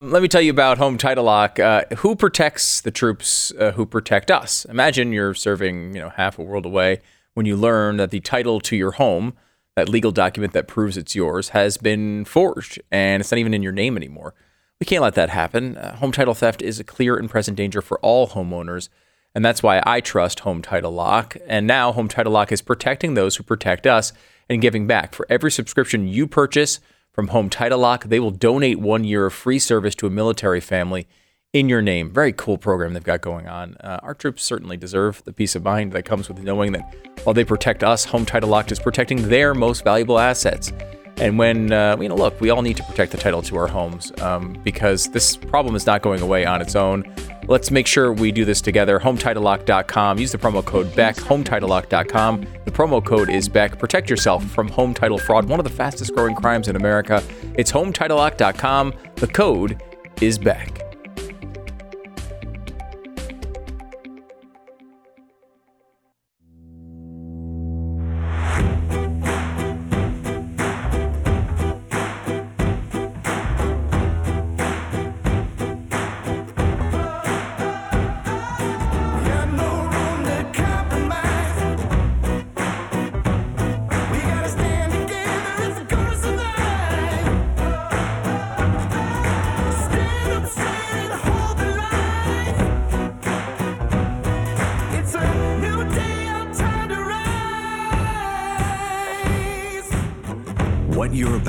Let me tell you about Home Title Lock. Uh, who protects the troops uh, who protect us? Imagine you're serving, you know, half a world away when you learn that the title to your home, that legal document that proves it's yours, has been forged and it's not even in your name anymore. We can't let that happen. Uh, home title theft is a clear and present danger for all homeowners, and that's why I trust Home Title Lock. And now Home Title Lock is protecting those who protect us and giving back. For every subscription you purchase, from Home Title Lock. They will donate one year of free service to a military family in your name. Very cool program they've got going on. Uh, our troops certainly deserve the peace of mind that comes with knowing that while they protect us, Home Title Lock is protecting their most valuable assets. And when, uh, you know, look, we all need to protect the title to our homes um, because this problem is not going away on its own. Let's make sure we do this together. HomeTitleLock.com. Use the promo code BECK. HomeTitleLock.com. The promo code is BECK. Protect yourself from home title fraud, one of the fastest growing crimes in America. It's HomeTitleLock.com. The code is BECK.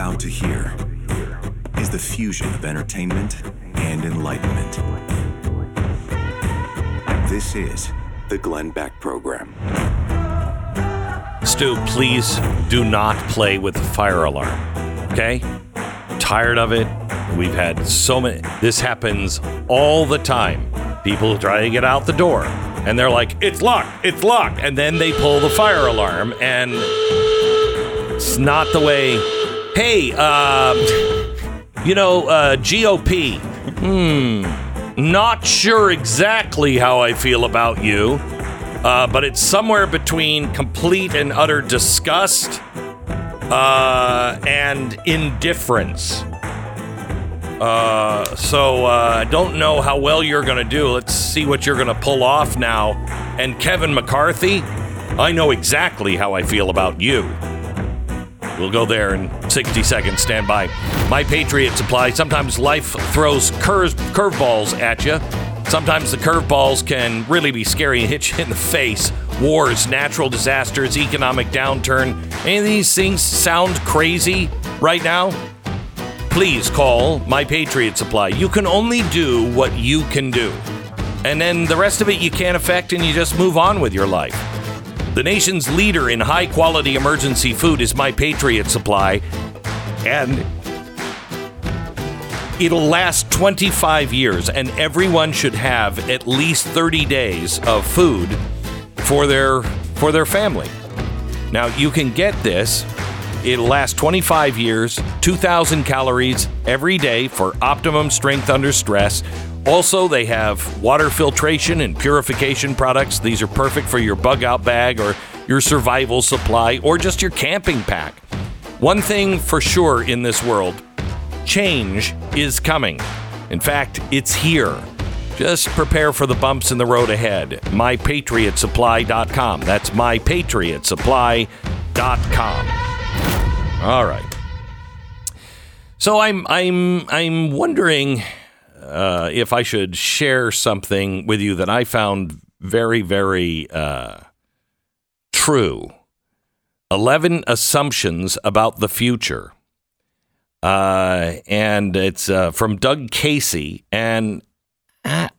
About to hear is the fusion of entertainment and enlightenment. This is the Glenn Beck Program. Stu, please do not play with the fire alarm. Okay? Tired of it. We've had so many. This happens all the time. People try to get out the door and they're like, it's locked, it's locked. And then they pull the fire alarm and it's not the way. Hey, um, you know, uh, GOP. Hmm. Not sure exactly how I feel about you, uh, but it's somewhere between complete and utter disgust uh, and indifference. Uh, so uh, I don't know how well you're going to do. Let's see what you're going to pull off now. And Kevin McCarthy, I know exactly how I feel about you. We'll go there in 60 seconds. Stand by. My Patriot Supply. Sometimes life throws curve curveballs at you. Sometimes the curveballs can really be scary and hit you in the face. Wars, natural disasters, economic downturn. Any of these things sound crazy right now? Please call My Patriot Supply. You can only do what you can do. And then the rest of it you can't affect and you just move on with your life. The nation's leader in high quality emergency food is My Patriot Supply, and it'll last 25 years, and everyone should have at least 30 days of food for their for their family. Now you can get this. It'll last 25 years, 2,000 calories every day for optimum strength under stress. Also, they have water filtration and purification products. These are perfect for your bug out bag or your survival supply or just your camping pack. One thing for sure in this world change is coming. In fact, it's here. Just prepare for the bumps in the road ahead. MyPatriotSupply.com. That's MyPatriotSupply.com. All right. So I'm I'm I'm wondering uh, if I should share something with you that I found very very uh, true. Eleven assumptions about the future, uh, and it's uh, from Doug Casey. And uh,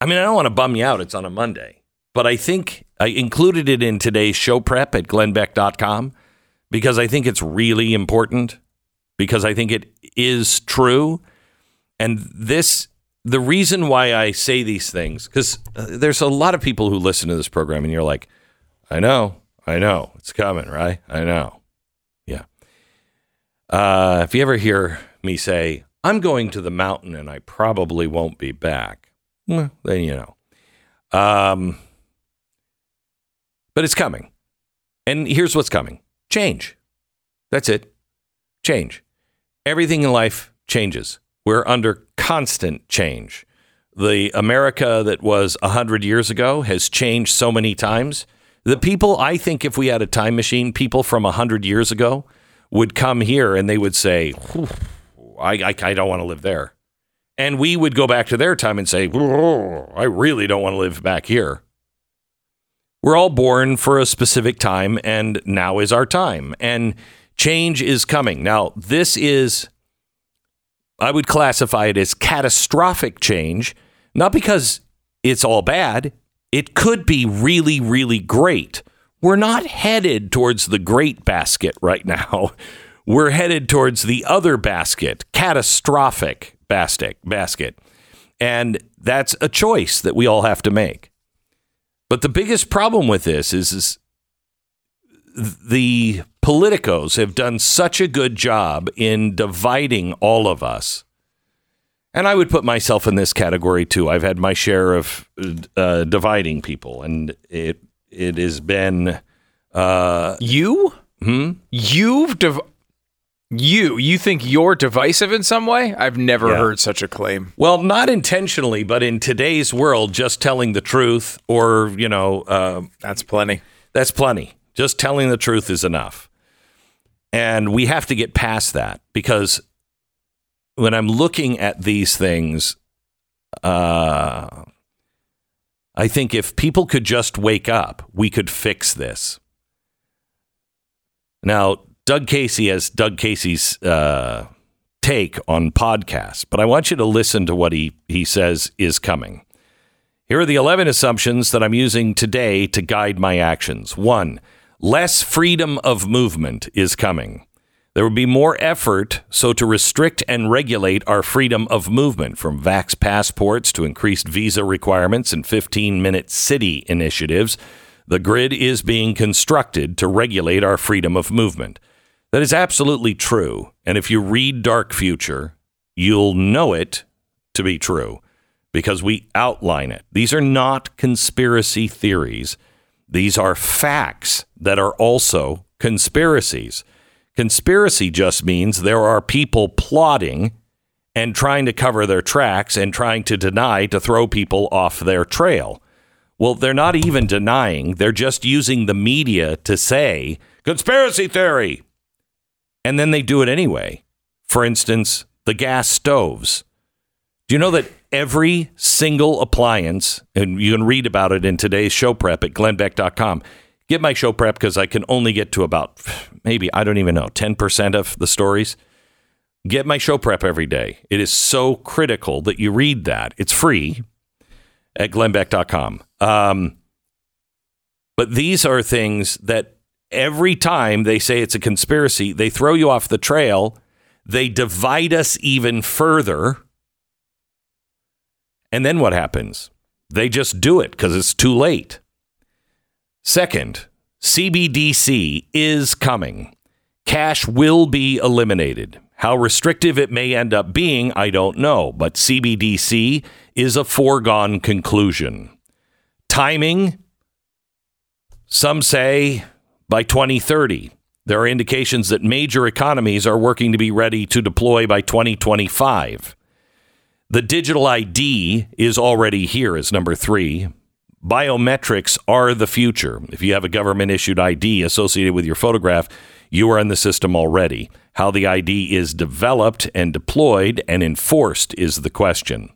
I mean, I don't want to bum you out. It's on a Monday, but I think I included it in today's show prep at glennbeck.com because I think it's really important, because I think it is true. And this, the reason why I say these things, because uh, there's a lot of people who listen to this program and you're like, I know, I know, it's coming, right? I know. Yeah. Uh, if you ever hear me say, I'm going to the mountain and I probably won't be back, well, then you know. Um, but it's coming. And here's what's coming change. That's it. Change. Everything in life changes. We're under constant change. The America that was 100 years ago has changed so many times. The people, I think, if we had a time machine, people from 100 years ago would come here and they would say, I, I, I don't want to live there. And we would go back to their time and say, I really don't want to live back here. We're all born for a specific time, and now is our time. And change is coming. Now, this is, I would classify it as catastrophic change, not because it's all bad. It could be really, really great. We're not headed towards the great basket right now. We're headed towards the other basket, catastrophic basket. basket. And that's a choice that we all have to make. But the biggest problem with this is, is the politicos have done such a good job in dividing all of us. And I would put myself in this category too. I've had my share of uh, dividing people, and it it has been uh, you. Hmm? You've div- you you think you're divisive in some way? I've never Yeah. heard such a claim. well, not intentionally, but in today's world, just telling the truth, or you know, uh, That's plenty. That's plenty. Just telling the truth is enough. And we have to get past that because when I'm looking at these things, uh, I think if people could just wake up, we could fix this. Now, Doug Casey has Doug Casey's uh, take on podcasts, but I want you to listen to what he, he says is coming. Here are the 11 assumptions that I'm using today to guide my actions. One, less freedom of movement is coming. There will be more effort so to restrict and regulate our freedom of movement, from vax passports to increased visa requirements and 15 minute city initiatives. The grid is being constructed to regulate our freedom of movement. That is absolutely true. And if you read Dark Future, you'll know it to be true because we outline it. These are not conspiracy theories. These are facts that are also conspiracies. Conspiracy just means there are people plotting and trying to cover their tracks and trying to deny to throw people off their trail. Well, they're not even denying, they're just using the media to say conspiracy theory. And then they do it anyway. For instance, the gas stoves. Do you know that every single appliance, and you can read about it in today's show prep at glennbeck.com. Get my show prep because I can only get to about maybe, I don't even know, 10% of the stories. Get my show prep every day. It is so critical that you read that. It's free at glennbeck.com. Um, but these are things that every time they say it's a conspiracy, they throw you off the trail. They divide us even further. And then what happens? They just do it because it's too late. Second, CBDC is coming. Cash will be eliminated. How restrictive it may end up being, I don't know, but CBDC is a foregone conclusion. Timing, some say by 2030. There are indications that major economies are working to be ready to deploy by 2025. The digital ID is already here as number three. Biometrics are the future. If you have a government issued ID associated with your photograph, you are in the system already. How the ID is developed and deployed and enforced is the question.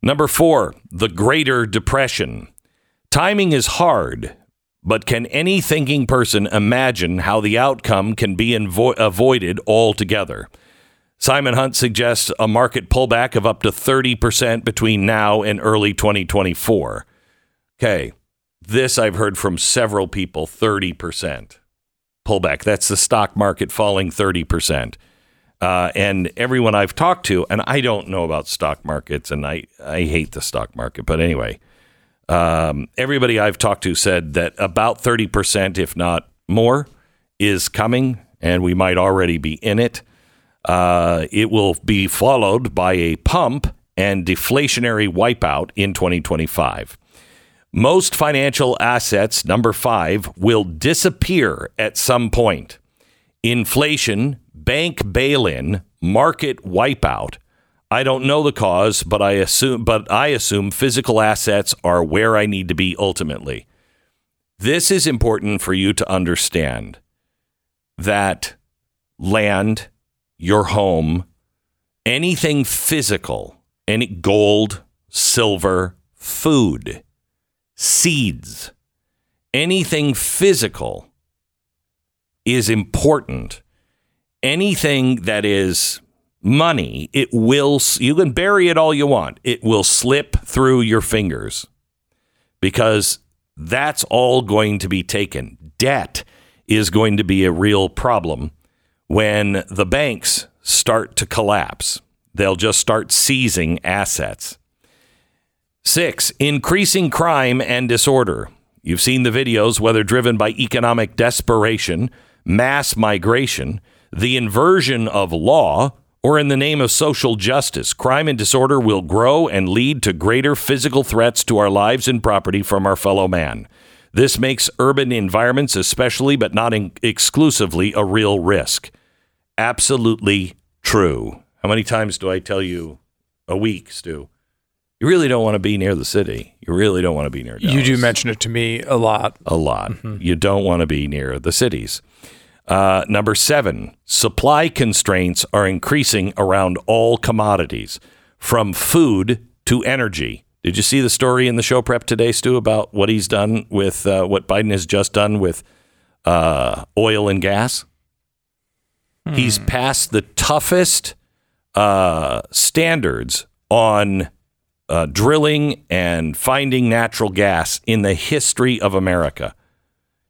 Number four, the Greater Depression. Timing is hard, but can any thinking person imagine how the outcome can be invo- avoided altogether? Simon Hunt suggests a market pullback of up to 30% between now and early 2024. Okay, this I've heard from several people 30% pullback. That's the stock market falling 30%. Uh, and everyone I've talked to, and I don't know about stock markets, and I, I hate the stock market, but anyway, um, everybody I've talked to said that about 30%, if not more, is coming, and we might already be in it. Uh, it will be followed by a pump and deflationary wipeout in 2025. Most financial assets, number five, will disappear at some point. Inflation, bank bail-in, market wipeout. I don't know the cause, but I assume but I assume physical assets are where I need to be ultimately. This is important for you to understand that land, your home, anything physical, any gold, silver, food, seeds, anything physical is important. Anything that is money, it will, you can bury it all you want. It will slip through your fingers because that's all going to be taken. Debt is going to be a real problem when the banks start to collapse. They'll just start seizing assets. Six, increasing crime and disorder. You've seen the videos, whether driven by economic desperation, mass migration, the inversion of law, or in the name of social justice, crime and disorder will grow and lead to greater physical threats to our lives and property from our fellow man. This makes urban environments, especially but not in- exclusively, a real risk. Absolutely true. How many times do I tell you a week, Stu? You really don't want to be near the city. You really don't want to be near Dallas. You do mention it to me a lot. a lot. You don't want to be near the cities. Uh, number seven, supply constraints are increasing around all commodities, from food to energy. Did you see the story in the show prep today, Stu, about what he's done with uh, what Biden has just done with uh, oil and gas? He's passed the toughest uh, standards on uh, drilling and finding natural gas in the history of America.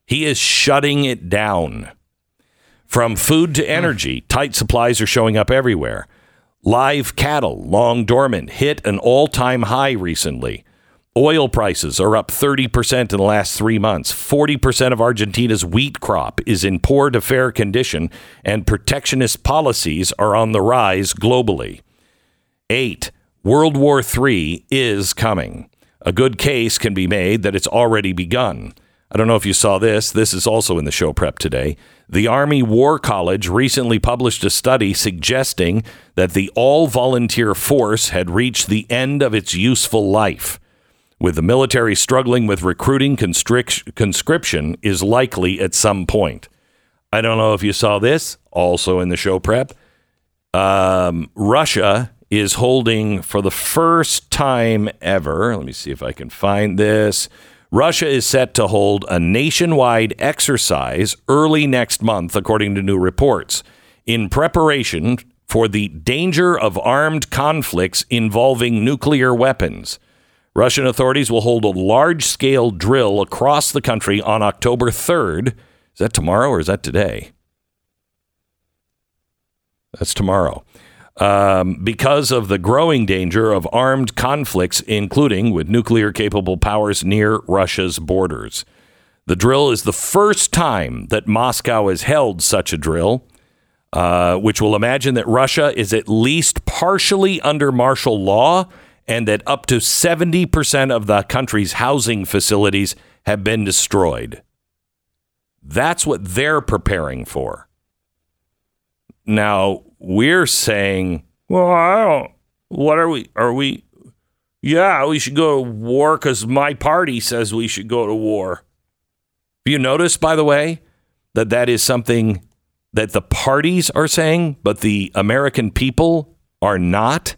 He is shutting it down. From food to energy, tight supplies are showing up everywhere. Live cattle, long dormant, hit an all time high recently. Oil prices are up 30% in the last three months. 40% of Argentina's wheat crop is in poor to fair condition, and protectionist policies are on the rise globally. Eight, World War III is coming. A good case can be made that it's already begun. I don't know if you saw this. This is also in the show prep today. The Army War College recently published a study suggesting that the all volunteer force had reached the end of its useful life. With the military struggling with recruiting, conscription is likely at some point. I don't know if you saw this, also in the show prep. Um, Russia is holding for the first time ever. Let me see if I can find this. Russia is set to hold a nationwide exercise early next month, according to new reports, in preparation for the danger of armed conflicts involving nuclear weapons. Russian authorities will hold a large scale drill across the country on October 3rd. Is that tomorrow or is that today? That's tomorrow. Um, because of the growing danger of armed conflicts, including with nuclear capable powers near Russia's borders. The drill is the first time that Moscow has held such a drill, uh, which will imagine that Russia is at least partially under martial law and that up to 70% of the country's housing facilities have been destroyed. That's what they're preparing for. Now, we're saying, well, I don't, what are we, are we, yeah, we should go to war because my party says we should go to war. Have you noticed, by the way, that that is something that the parties are saying, but the American people are not?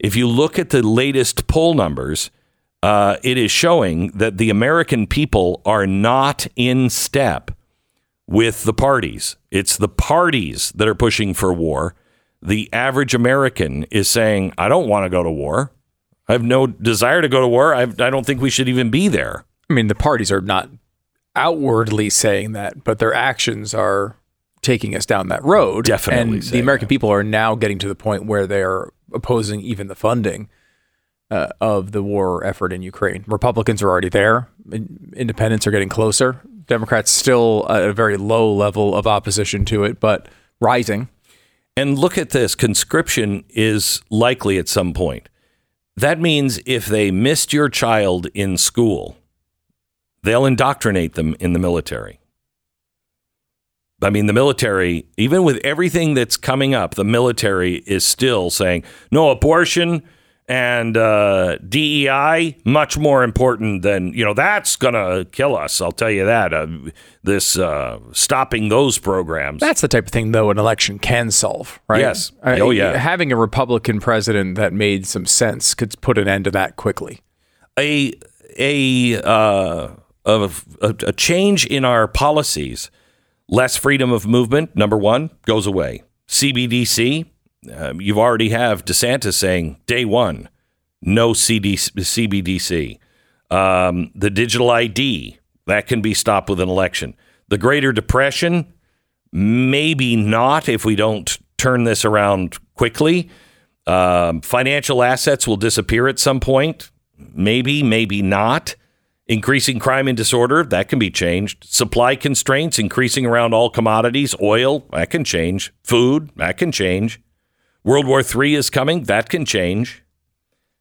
If you look at the latest poll numbers, uh, it is showing that the American people are not in step with the parties. It's the parties that are pushing for war. The average American is saying, I don't want to go to war. I have no desire to go to war. I, I don't think we should even be there. I mean, the parties are not outwardly saying that, but their actions are taking us down that road. Definitely And the American that. people are now getting to the point where they are opposing even the funding uh, of the war effort in Ukraine. Republicans are already there. Independents are getting closer. Democrats still at a very low level of opposition to it, but rising. And look at this conscription is likely at some point. That means if they missed your child in school, they'll indoctrinate them in the military. I mean, the military, even with everything that's coming up, the military is still saying no abortion and uh, DEI much more important than you know that's gonna kill us. I'll tell you that. Uh, this uh, stopping those programs. That's the type of thing, though, an election can solve, right? Yes. Oh, yeah. Having a Republican president that made some sense could put an end to that quickly. A a uh, a, a change in our policies, less freedom of movement. Number one goes away. CBDC um, you've already have DeSantis saying day one, no CD, CBDC. Um, the digital ID that can be stopped with an election. The Greater Depression, maybe not if we don't turn this around quickly. Um, financial assets will disappear at some point. Maybe, maybe not. Increasing crime and disorder, that can be changed. Supply constraints increasing around all commodities, oil, that can change. Food, that can change. World War III is coming. That can change.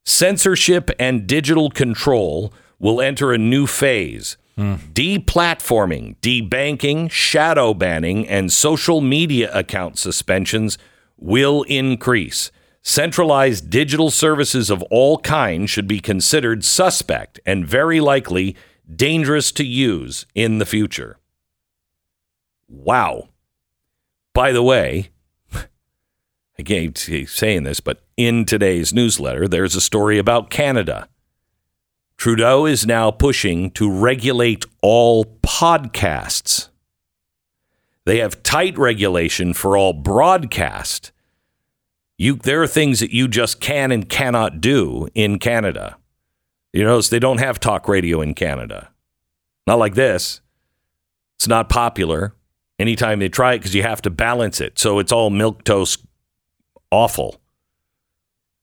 Censorship and digital control will enter a new phase. Mm. Deplatforming, debanking, shadow banning, and social media account suspensions will increase. Centralized digital services of all kinds should be considered suspect and very likely dangerous to use in the future. Wow. By the way, again, saying this, but in today's newsletter, there's a story about Canada. Trudeau is now pushing to regulate all podcasts. They have tight regulation for all broadcast. You, there are things that you just can and cannot do in Canada. You notice they don't have talk radio in Canada. Not like this. It's not popular. Anytime they try it, because you have to balance it. So it's all milk toast awful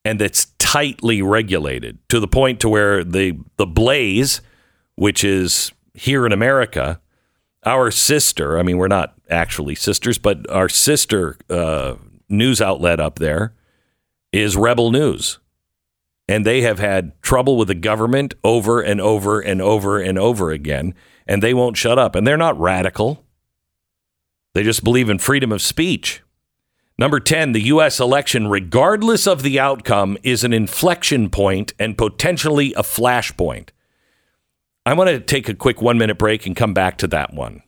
and it's tightly regulated to the point to where the the blaze which is here in America our sister I mean we're not actually sisters but our sister uh, news outlet up there is rebel news and they have had trouble with the government over and over and over and over again and they won't shut up and they're not radical they just believe in freedom of speech Number 10, the U.S. election, regardless of the outcome, is an inflection point and potentially a flashpoint. I want to take a quick one minute break and come back to that one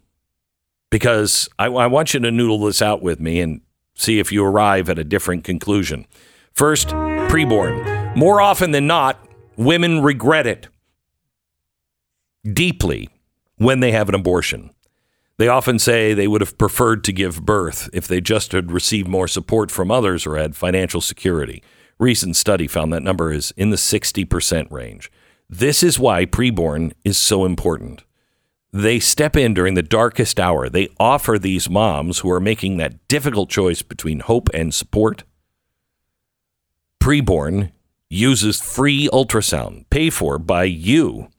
because I, I, want you to noodle this out with me and see if you arrive at a different conclusion. First, preborn. More often than not, women regret it deeply when they have an abortion. They often say they would have preferred to give birth if they just had received more support from others or had financial security. Recent study found that number is in the 60% range. This is why preborn is so important. They step in during the darkest hour. They offer these moms who are making that difficult choice between hope and support. Preborn uses free ultrasound paid for by you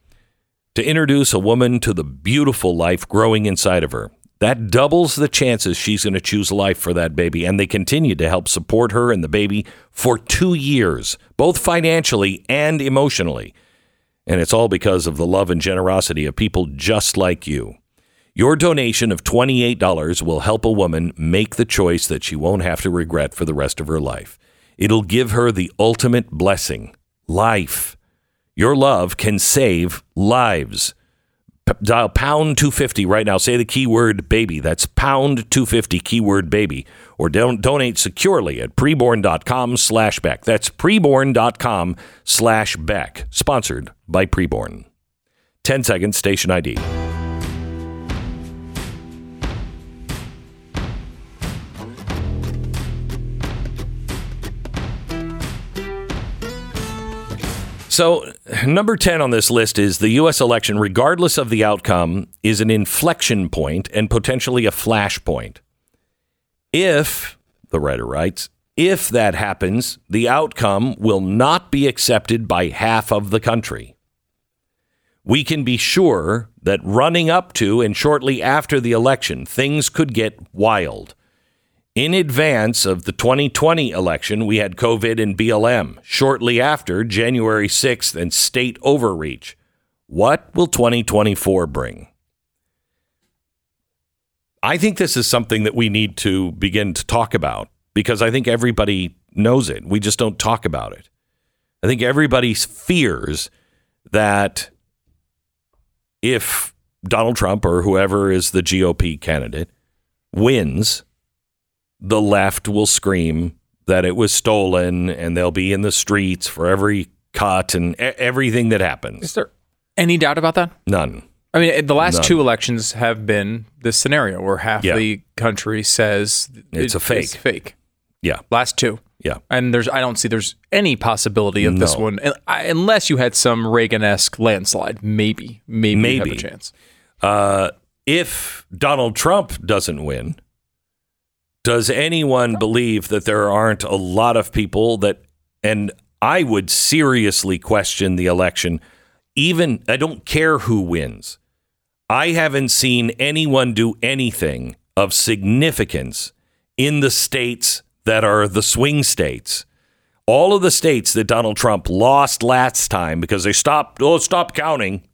to introduce a woman to the beautiful life growing inside of her. That doubles the chances she's going to choose life for that baby. And they continue to help support her and the baby for two years, both financially and emotionally. And it's all because of the love and generosity of people just like you. Your donation of $28 will help a woman make the choice that she won't have to regret for the rest of her life. It'll give her the ultimate blessing life. Your love can save lives. P- dial pound 250 right now. Say the keyword baby. That's pound 250 keyword baby. Or don- donate securely at preborn.com slash Beck. That's preborn.com slash Beck. Sponsored by Preborn. 10 seconds, station ID. So, number 10 on this list is the U.S. election, regardless of the outcome, is an inflection point and potentially a flashpoint. If, the writer writes, if that happens, the outcome will not be accepted by half of the country. We can be sure that running up to and shortly after the election, things could get wild. In advance of the 2020 election, we had COVID and BLM. Shortly after, January 6th and state overreach. What will 2024 bring? I think this is something that we need to begin to talk about because I think everybody knows it. We just don't talk about it. I think everybody fears that if Donald Trump or whoever is the GOP candidate wins, the left will scream that it was stolen and they'll be in the streets for every cut and everything that happens. Is there any doubt about that? None. I mean, the last None. two elections have been this scenario where half Yeah. the country says It's it- a fake. It's fake. Yeah. Last two. Yeah. And there's, I don't see there's any possibility of this one, unless you had some Reagan-esque landslide. Maybe, maybe, you have a chance. Uh, if Donald Trump doesn't win, does anyone believe that there aren't a lot of people that, and I would seriously question the election, even, I don't care who wins. I haven't seen anyone do anything of significance in the states that are the swing states. All of the states that Donald Trump lost last time because they stopped, oh, stop counting.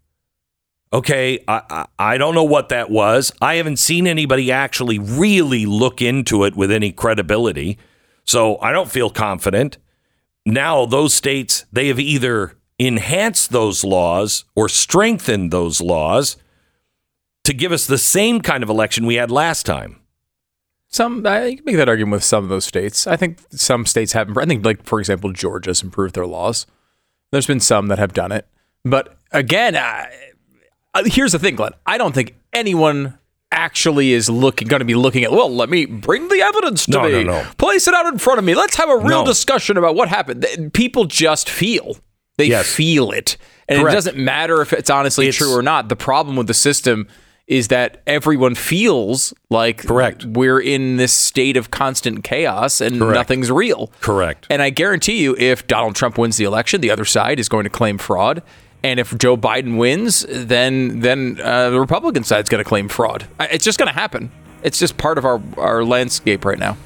Okay, I, I, I don't know what that was. I haven't seen anybody actually really look into it with any credibility. So I don't feel confident. Now, those states, they have either enhanced those laws or strengthen those laws to give us the same kind of election we had last time. Some I you can make that argument with some of those states. I think some states haven't. I think, like for example, Georgia's improved their laws. There's been some that have done it, but again, I, uh, here's the thing, Glenn. I don't think anyone actually is looking going to be looking at. Well, let me bring the evidence to No, me. no, no. Place it out in front of me. Let's have a real discussion about what happened. People just feel. They Yes. feel it, and Correct. it doesn't matter if it's honestly It's- true or not. The problem with the system is that everyone feels like Correct. we're in this state of constant chaos and Correct. nothing's real. Correct. And I guarantee you, if Donald Trump wins the election, the other side is going to claim fraud. And if Joe Biden wins, then then uh, the Republican side's going to claim fraud. It's just going to happen. It's just part of our, our landscape right now.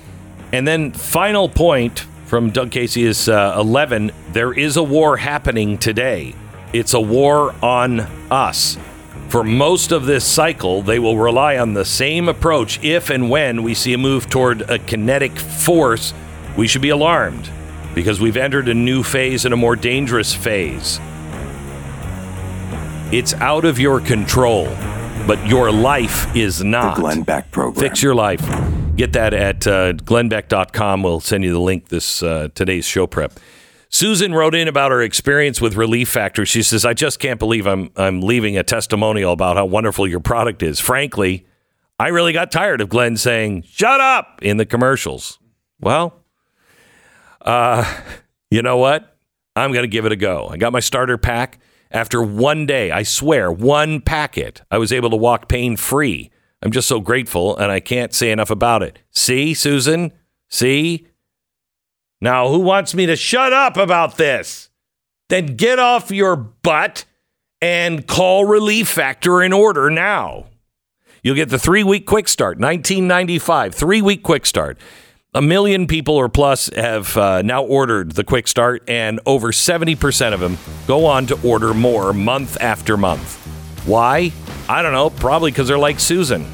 And then final point from Doug Casey is uh, 11. There is a war happening today. It's a war on us. For most of this cycle, they will rely on the same approach. If and when we see a move toward a kinetic force, we should be alarmed because we've entered a new phase and a more dangerous phase. It's out of your control, but your life is not. The. Glenn Beck Program. Fix your life. Get that at uh, glennbeck.com. We'll send you the link this uh, today's show prep. Susan wrote in about her experience with Relief Factor. She says, "I just can't believe I'm I'm leaving a testimonial about how wonderful your product is. Frankly, I really got tired of Glenn saying "shut up" in the commercials." Well, uh, you know what? I'm going to give it a go. I got my starter pack. After one day, I swear, one packet, I was able to walk pain free. I'm just so grateful, and I can't say enough about it. See, Susan? See? Now, who wants me to shut up about this? Then get off your butt and call Relief Factor in order now. You'll get the three week quick start, 1995, three week quick start. A million people or plus have uh, now ordered the quick start, and over 70% of them go on to order more month after month. Why? I don't know. Probably because they're like Susan.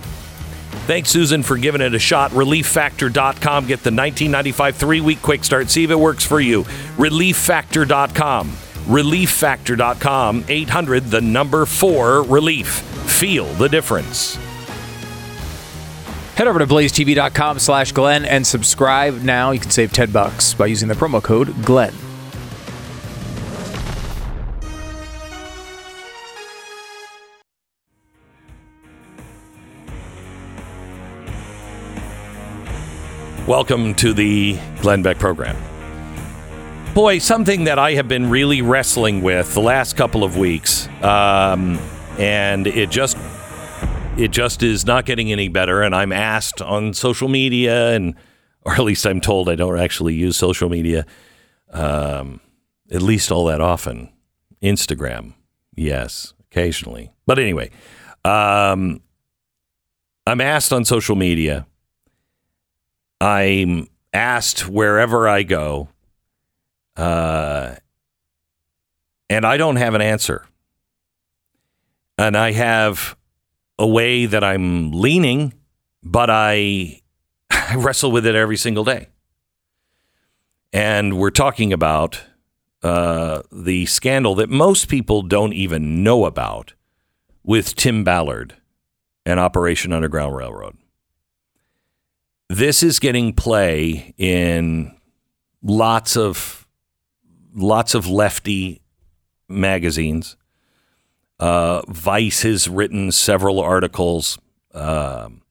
Thanks, Susan, for giving it a shot. ReliefFactor.com. Get the 1995 three week quick start. See if it works for you. ReliefFactor.com. ReliefFactor.com. 800, the number four, relief. Feel the difference. Head over to blazetv.com slash Glenn and subscribe now. You can save 10 bucks by using the promo code Glenn. Welcome to the Glenn Beck program. Boy, something that I have been really wrestling with the last couple of weeks, um, and it just it just is not getting any better. And I'm asked on social media, and or at least I'm told I don't actually use social media, um, at least all that often. Instagram, yes, occasionally, but anyway, um, I'm asked on social media. I'm asked wherever I go, uh, and I don't have an answer. And I have a way that I'm leaning but I, I wrestle with it every single day. And we're talking about uh, the scandal that most people don't even know about with Tim Ballard and Operation Underground Railroad. This is getting play in lots of lots of lefty magazines. Uh, Vice has written several articles. Um,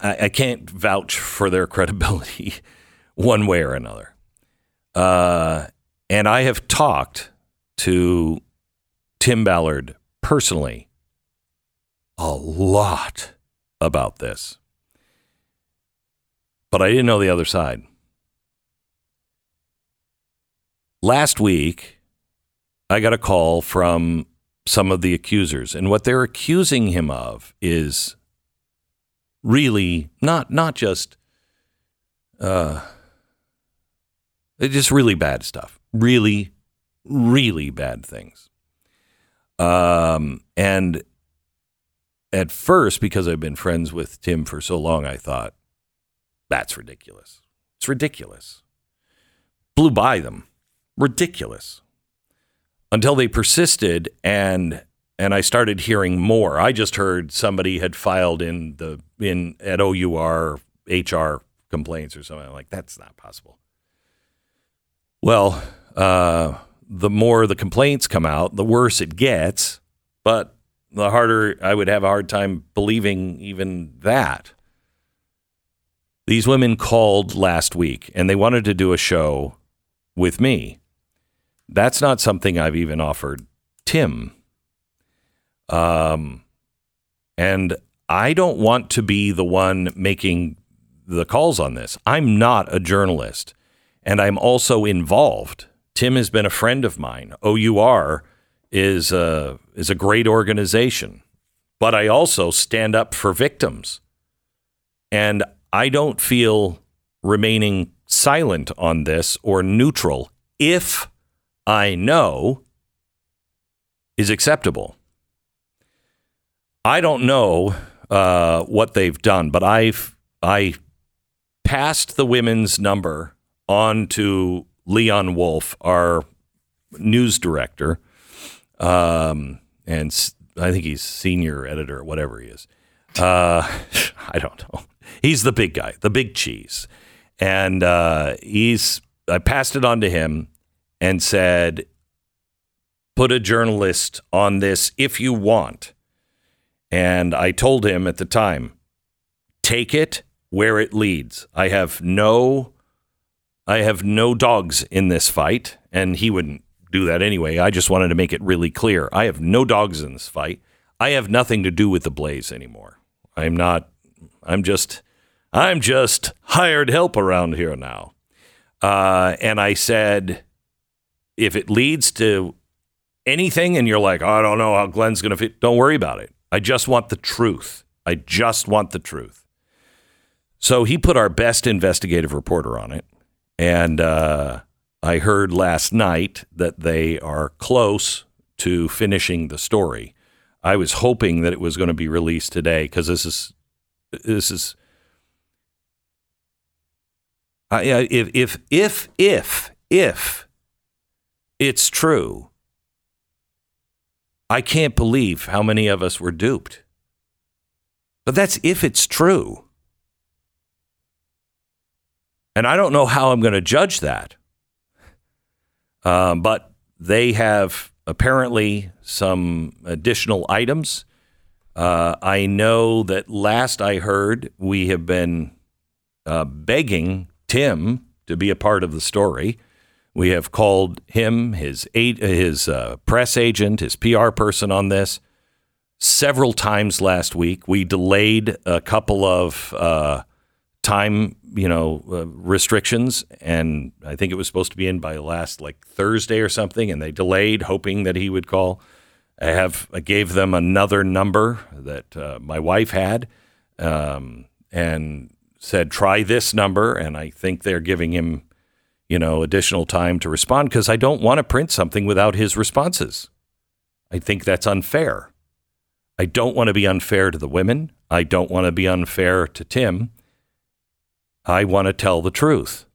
I, I, can't vouch for their credibility one way or another. Uh, and I have talked to Tim Ballard personally a lot about this. But I didn't know the other side. Last week, I got a call from some of the accusers, and what they're accusing him of is really not not just uh, just really bad stuff, really, really bad things. Um, and at first, because I've been friends with Tim for so long, I thought that's ridiculous. It's ridiculous. Blew by them ridiculous until they persisted and and I started hearing more. I just heard somebody had filed in the in at OUR HR complaints or something. I'm like that's not possible. Well, uh, the more the complaints come out, the worse it gets. But the harder I would have a hard time believing even that. These women called last week and they wanted to do a show with me. That's not something I've even offered Tim. Um, and I don't want to be the one making the calls on this. I'm not a journalist, and I'm also involved. Tim has been a friend of mine. OUR is a, is a great organization, but I also stand up for victims. And I don't feel remaining silent on this or neutral if I know is acceptable. I don't know uh, what they've done, but I've I passed the women's number on to Leon Wolf, our news director, um, and I think he's senior editor, or whatever he is. Uh, I don't know. He's the big guy, the big cheese, and uh, he's. I passed it on to him, and said, put a journalist on this if you want. And I told him at the time, take it where it leads. I have no I have no dogs in this fight, and he wouldn't do that anyway. I just wanted to make it really clear. I have no dogs in this fight. I have nothing to do with the blaze anymore. I'm not I'm just I'm just hired help around here now. Uh, and I said, if it leads to anything and you're like, oh, I don't know how Glenn's going to fit, don't worry about it. I just want the truth. I just want the truth. So he put our best investigative reporter on it. And uh, I heard last night that they are close to finishing the story. I was hoping that it was going to be released today because this is this is uh, if if if if if it's true. I can't believe how many of us were duped. But that's if it's true. And I don't know how I'm going to judge that. Um, but they have apparently some additional items. Uh, I know that last I heard, we have been uh, begging Tim to be a part of the story. We have called him, his his uh, press agent, his PR person on this several times last week. We delayed a couple of uh, time, you know, uh, restrictions, and I think it was supposed to be in by last like Thursday or something, and they delayed, hoping that he would call. I have I gave them another number that uh, my wife had, um, and said try this number, and I think they're giving him you know, additional time to respond because I don't want to print something without his responses. I think that's unfair. I don't want to be unfair to the women. I don't want to be unfair to Tim. I want to tell the truth.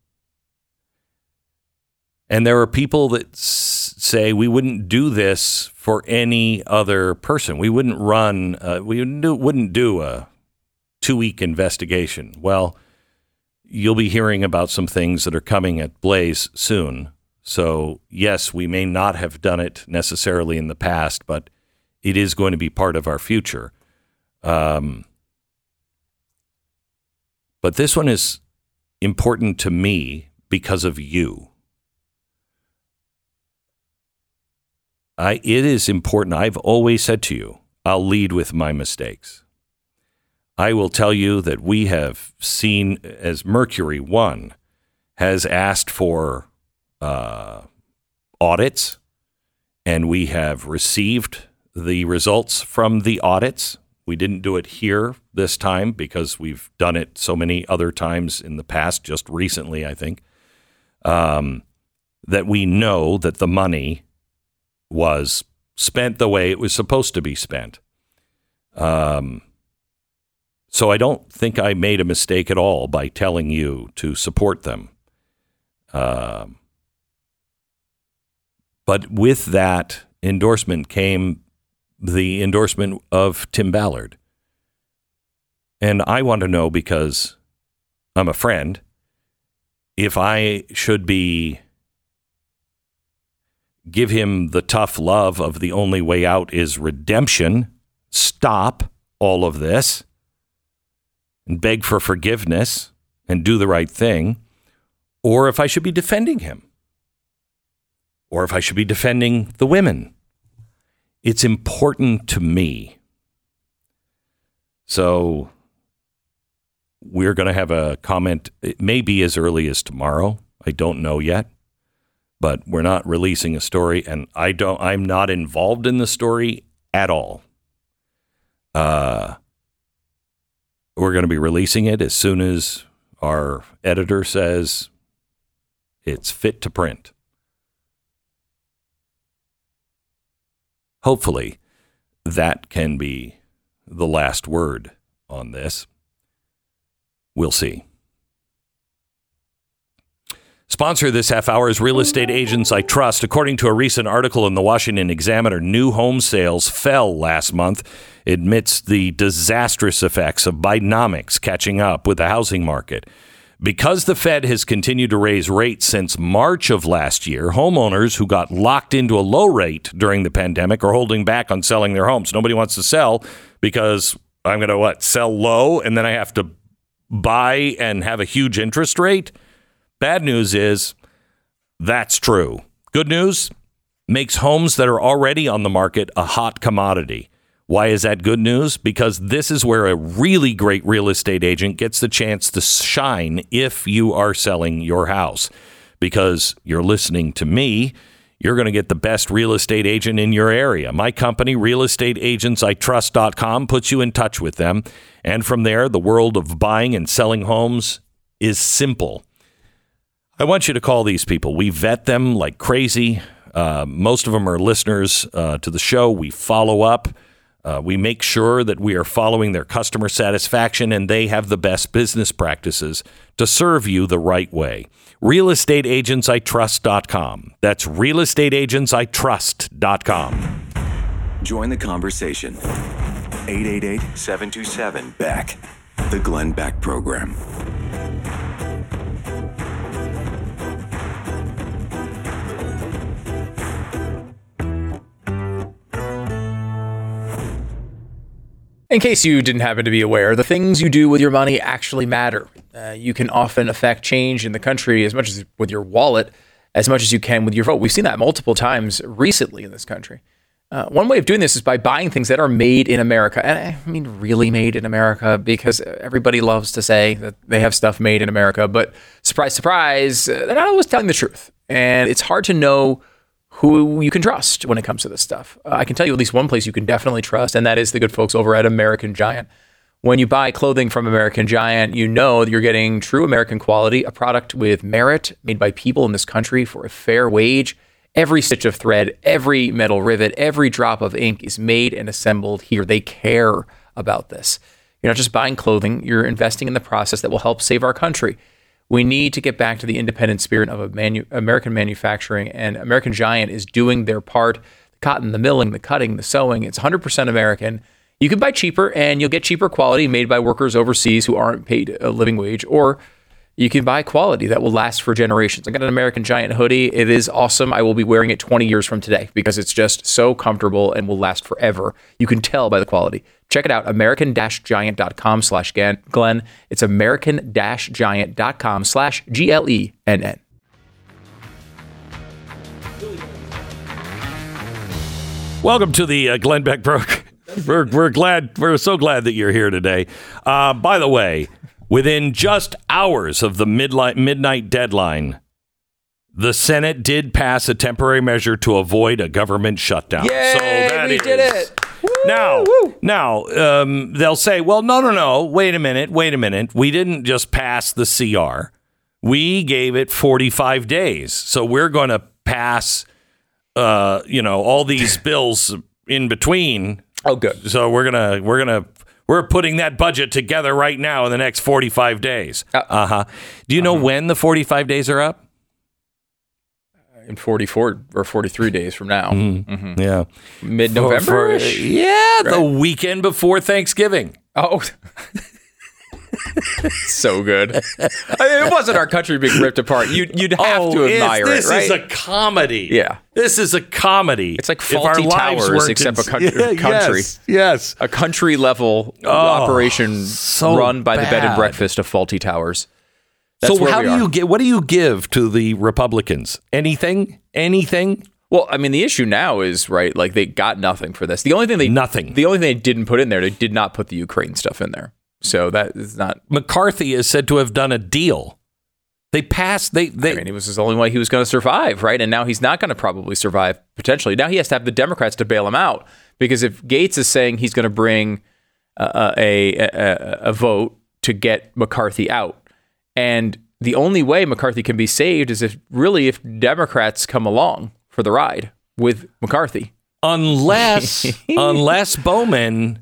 And there are people that s- say we wouldn't do this for any other person. We wouldn't run, uh, we wouldn't do, wouldn't do a two week investigation. Well, you'll be hearing about some things that are coming at Blaze soon. So, yes, we may not have done it necessarily in the past, but it is going to be part of our future. Um, but this one is important to me because of you. I, it is important. I've always said to you, I'll lead with my mistakes. I will tell you that we have seen as Mercury One has asked for uh, audits, and we have received the results from the audits. We didn't do it here this time because we've done it so many other times in the past, just recently, I think. Um, that we know that the money was spent the way it was supposed to be spent. Um, so I don't think I made a mistake at all by telling you to support them. Um, but with that endorsement came the endorsement of Tim Ballard. And I want to know because I'm a friend if I should be give him the tough love of the only way out is redemption. Stop all of this and beg for forgiveness and do the right thing, or if I should be defending him, or if I should be defending the women. It's important to me. So we're going to have a comment. It may be as early as tomorrow. I don't know yet but we're not releasing a story and I don't I'm not involved in the story at all. Uh we're going to be releasing it as soon as our editor says it's fit to print. Hopefully that can be the last word on this. We'll see. Sponsor this half hour is Real Estate Agents I Trust. According to a recent article in the Washington Examiner, new home sales fell last month amidst the disastrous effects of Bidenomics catching up with the housing market. Because the Fed has continued to raise rates since March of last year, homeowners who got locked into a low rate during the pandemic are holding back on selling their homes. Nobody wants to sell because I'm going to what? Sell low and then I have to buy and have a huge interest rate? Bad news is that's true. Good news makes homes that are already on the market a hot commodity. Why is that good news? Because this is where a really great real estate agent gets the chance to shine if you are selling your house. Because you're listening to me, you're going to get the best real estate agent in your area. My company, realestateagentsitrust.com, puts you in touch with them. And from there, the world of buying and selling homes is simple. I want you to call these people. We vet them like crazy. Uh, most of them are listeners uh, to the show. We follow up. Uh, we make sure that we are following their customer satisfaction and they have the best business practices to serve you the right way. RealestateAgentsITrust.com. That's RealestateAgentsITrust.com. Join the conversation. 888 727 Beck. The Glenn Beck Program. In case you didn't happen to be aware, the things you do with your money actually matter. Uh, you can often affect change in the country as much as with your wallet, as much as you can with your vote. We've seen that multiple times recently in this country. Uh, one way of doing this is by buying things that are made in America. And I mean, really made in America, because everybody loves to say that they have stuff made in America. But surprise, surprise, they're not always telling the truth. And it's hard to know who you can trust when it comes to this stuff. Uh, I can tell you at least one place you can definitely trust, and that is the good folks over at American Giant. When you buy clothing from American Giant, you know that you're getting true American quality, a product with merit made by people in this country for a fair wage, Every stitch of thread, every metal rivet, every drop of ink is made and assembled here. They care about this. You're not just buying clothing, you're investing in the process that will help save our country. We need to get back to the independent spirit of manu- American manufacturing, and American Giant is doing their part. The cotton, the milling, the cutting, the sewing, it's 100% American. You can buy cheaper and you'll get cheaper quality made by workers overseas who aren't paid a living wage, or you can buy quality that will last for generations. I got an American Giant hoodie. It is awesome. I will be wearing it 20 years from today because it's just so comfortable and will last forever. You can tell by the quality. Check it out, american-giant.com slash Glenn. It's american-giant.com slash G-L-E-N-N. Welcome to the uh, Glenn Beck Brook. We're, we're glad, we're so glad that you're here today. Uh, by the way, within just hours of the midnight, midnight deadline, the Senate did pass a temporary measure to avoid a government shutdown. Yay, so that we is- did it. Now, now um, they'll say, "Well, no, no, no. Wait a minute. Wait a minute. We didn't just pass the CR. We gave it 45 days. So we're going to pass, uh, you know, all these bills in between. Oh, good. So we're gonna we're gonna we're putting that budget together right now in the next 45 days. Uh, Uh huh. Do you know when the 45 days are up? In 44 or 43 days from now, Yeah, mid-November. For- for- yeah, the weekend before Thanksgiving. Oh, so good. I mean, it wasn't our country being ripped apart. You'd, you'd have oh, to Oh, it's- admire this it, right? This is a comedy. Yeah. This is a comedy. It's like Fawlty Towers, except a country- Yeah, country. Yes. yes. a country level oh, operation Oh, so run by the bed and breakfast of Fawlty Towers. That's so how do you get? What do you give to the Republicans? Anything? Anything? Well, I mean, the issue now is right. Like they got nothing for this. The only thing they Nothing. The only thing they didn't put in there, they did not put the Ukraine stuff in there. So that is not. McCarthy is said to have done a deal. They passed. They they. I mean, it was the only way he was going to survive, right? And now he's not going to probably survive potentially. Now he has to have the Democrats to bail him out because if Gaetz is saying he's going to bring uh, a, a a vote to get McCarthy out, and the only way McCarthy can be saved is if really if Democrats come along for the ride with McCarthy. unless unless Bowman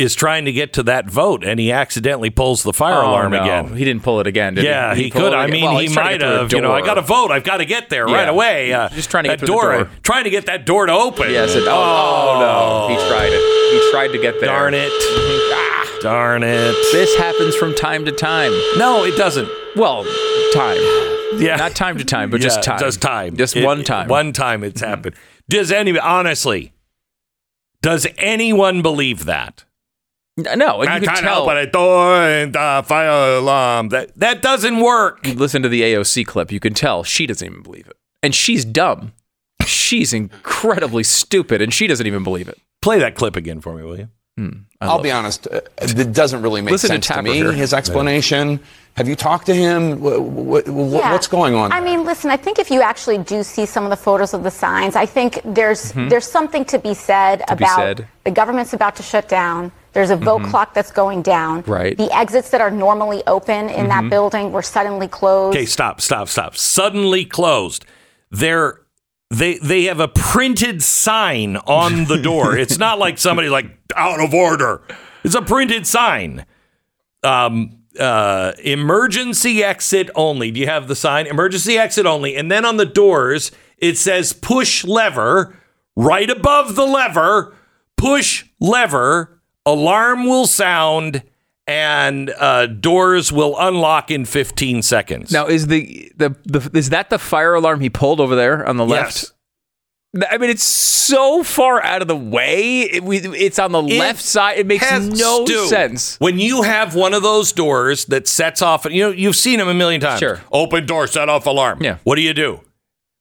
is trying to get to that vote and he accidentally pulls the fire alarm Oh, no. again. He didn't pull it again, did Yeah, he? he, could. I mean, Well, he might to get through a have. You know, I got to vote. I've got to get there right away. Uh, Just trying to that get the door. Trying to get that door to open. Yes. It, oh, oh, no, he tried it. He tried to get there. Darn it. Ah, Darn it. this happens from time to time. No, it doesn't. Well, time. Yeah. Not time to time, but Yeah, just time. Just time. Just It- one time. One time it's happened. Does any honestly? Does anyone believe that? No, and I you can can't tell. open a door and uh, fire alarm. That that doesn't work. Listen to the AOC clip. You can tell she doesn't even believe it, and she's dumb. She's incredibly stupid, and she doesn't even believe it. Play that clip again for me, will you? I I'll love be honest, uh, it doesn't really make Listen sense to, Tapper me, here. his explanation. Have you talked to him? Wh- wh- wh- Yeah. What's going on? I mean, listen. I think if you actually do see some of the photos of the signs, I think there's there's something to be said Mm-hmm. be about said. Mm-hmm. the government's about to shut down. There's a vote clock that's going down. Right. Mm-hmm. The exits that are normally open in that building were suddenly closed. Okay, stop, stop, stop. Suddenly closed. They're they they have a printed sign on the door. it's not like somebody like out of order. It's a printed sign. Um uh emergency exit only. Do you have the sign? Emergency exit only. And then on the doors it says push lever. Right above the lever, push lever, alarm will sound and uh, doors will unlock in 15 seconds. Now, is the, the the is that the fire alarm he pulled over there on the left? Yes. I mean, it's so far out of the way. It, we, it's on the It left side. It makes no to. sense. When you have one of those doors that sets off, you know, you've seen them a million times. Sure. Open door, set off alarm. Yeah. What do you do?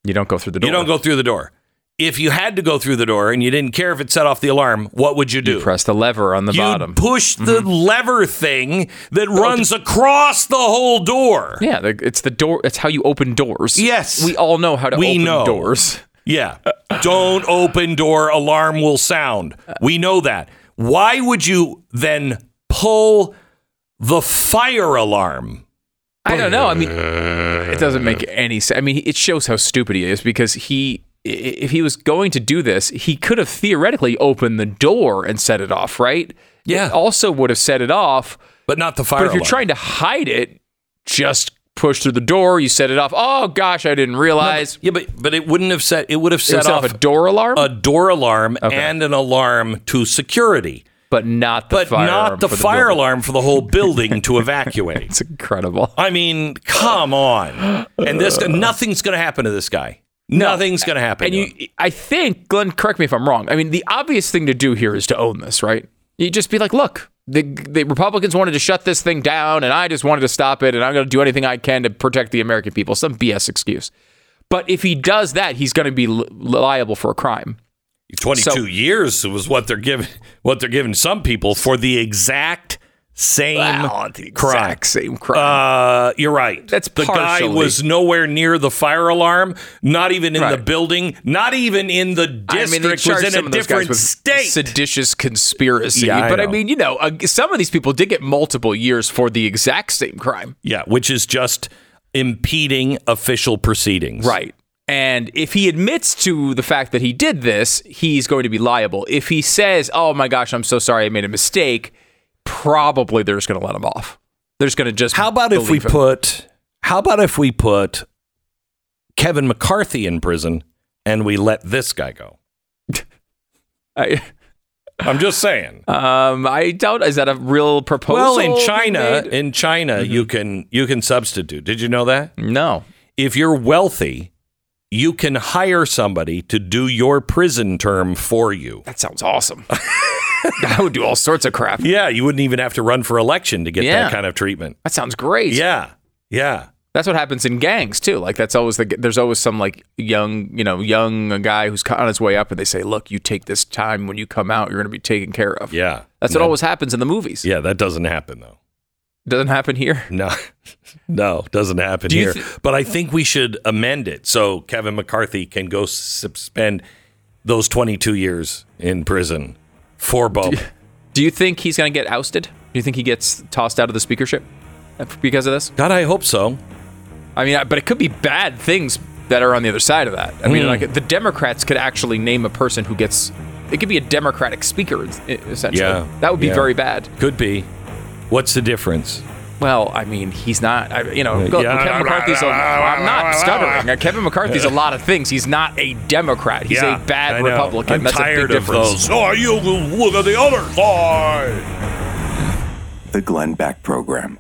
You don't go through the door. You don't go through the door. If you had to go through the door and you didn't care if it set off the alarm, what would you do? Press the lever on the You'd bottom. push the Mm-hmm. lever thing that runs across the whole door. yeah, the, it's the door. It's how you open doors. Yes. we all know how to We open know. doors. Yeah. Don't open door, alarm will sound. We know that. Why would you then pull the fire alarm? I don't know. I mean, it doesn't make any sense. I mean, it shows how stupid he is because he if he was going to do this, he could have theoretically opened the door and set it off, right? Yeah. It also would have set it off. but not the fire But if you're alarm. trying to hide it, just push through the door. You set it off. Oh gosh, I didn't realize. yeah, but but it wouldn't have set. It would have set off off a door alarm, a door alarm Okay. and an alarm to security, but not the but fire not the for fire alarm for the whole building to evacuate. It's incredible. I mean, come on. And this nothing's going to happen to this guy. Nothing's going to happen. And to you, him. I think, Glenn, correct me if I'm wrong. I mean, the obvious thing to do here is to own this, right? You just be like, look, the, the Republicans wanted to shut this thing down, and I just wanted to stop it, and I'm going to do anything I can to protect the American people. Some BS excuse. But if he does that, he's going to be li- liable for a crime. 22 so- years was what they're giving what they're giving some people for the exact same crime. exact same crime. Uh, you're right. That's the guy was nowhere near the fire alarm, not even in the building, not even in the I mean, district. was in a of those guys different state. seditious conspiracy. Yeah, I but I know. mean, you know, uh, some of these people did get multiple years for the exact same crime. yeah, which is just impeding official proceedings. Right. And if he admits to the fact that he did this, he's going to be liable. If he says, "Oh my gosh, I'm so sorry, I made a mistake," probably they're just going to let him off. They're just going to just. How about if we him. put how about if we put Kevin McCarthy in prison and we let this guy go? I, I'm just saying. um, I doubt. Is that a real proposal? Well, in China, in China, you Mm-hmm. can you can substitute. Did you know that? no. If you're wealthy, you can hire somebody to do your prison term for you. That sounds awesome. I would do all sorts of crap. Yeah, you wouldn't even have to run for election to get Yeah. that kind of treatment. That sounds great. Yeah. Yeah. That's what happens in gangs too. Like that's always the there's always some like young, you know, young guy who's on his way up and they say, "Look, you take this time when you come out, you're going to be taken care of." Yeah. That's what always happens in the movies. Yeah, that doesn't happen though. Doesn't happen here. No, no, doesn't happen Do here. thi- but I think we should amend it so Kevin McCarthy can go suspend those 22 years in prison for both. Do you think he's going to get ousted? Do you think he gets tossed out of the speakership because of this? God, I hope so. I mean, but it could be bad things that are on the other side of that. I mean, Hmm. like the Democrats could actually name a person who gets. It could be a Democratic speaker, essentially. Yeah, that would be yeah. very bad. Could be. What's the difference? Well, I mean, he's not. I, you know, go- Yeah. Kevin McCarthy's. A, I'm not stuttering. Uh, Kevin McCarthy's a lot of things. He's not a Democrat. He's a bad I. Republican. I'm That's tired a big of difference. those. Oh, you look at the other side. The Glenn Beck Program.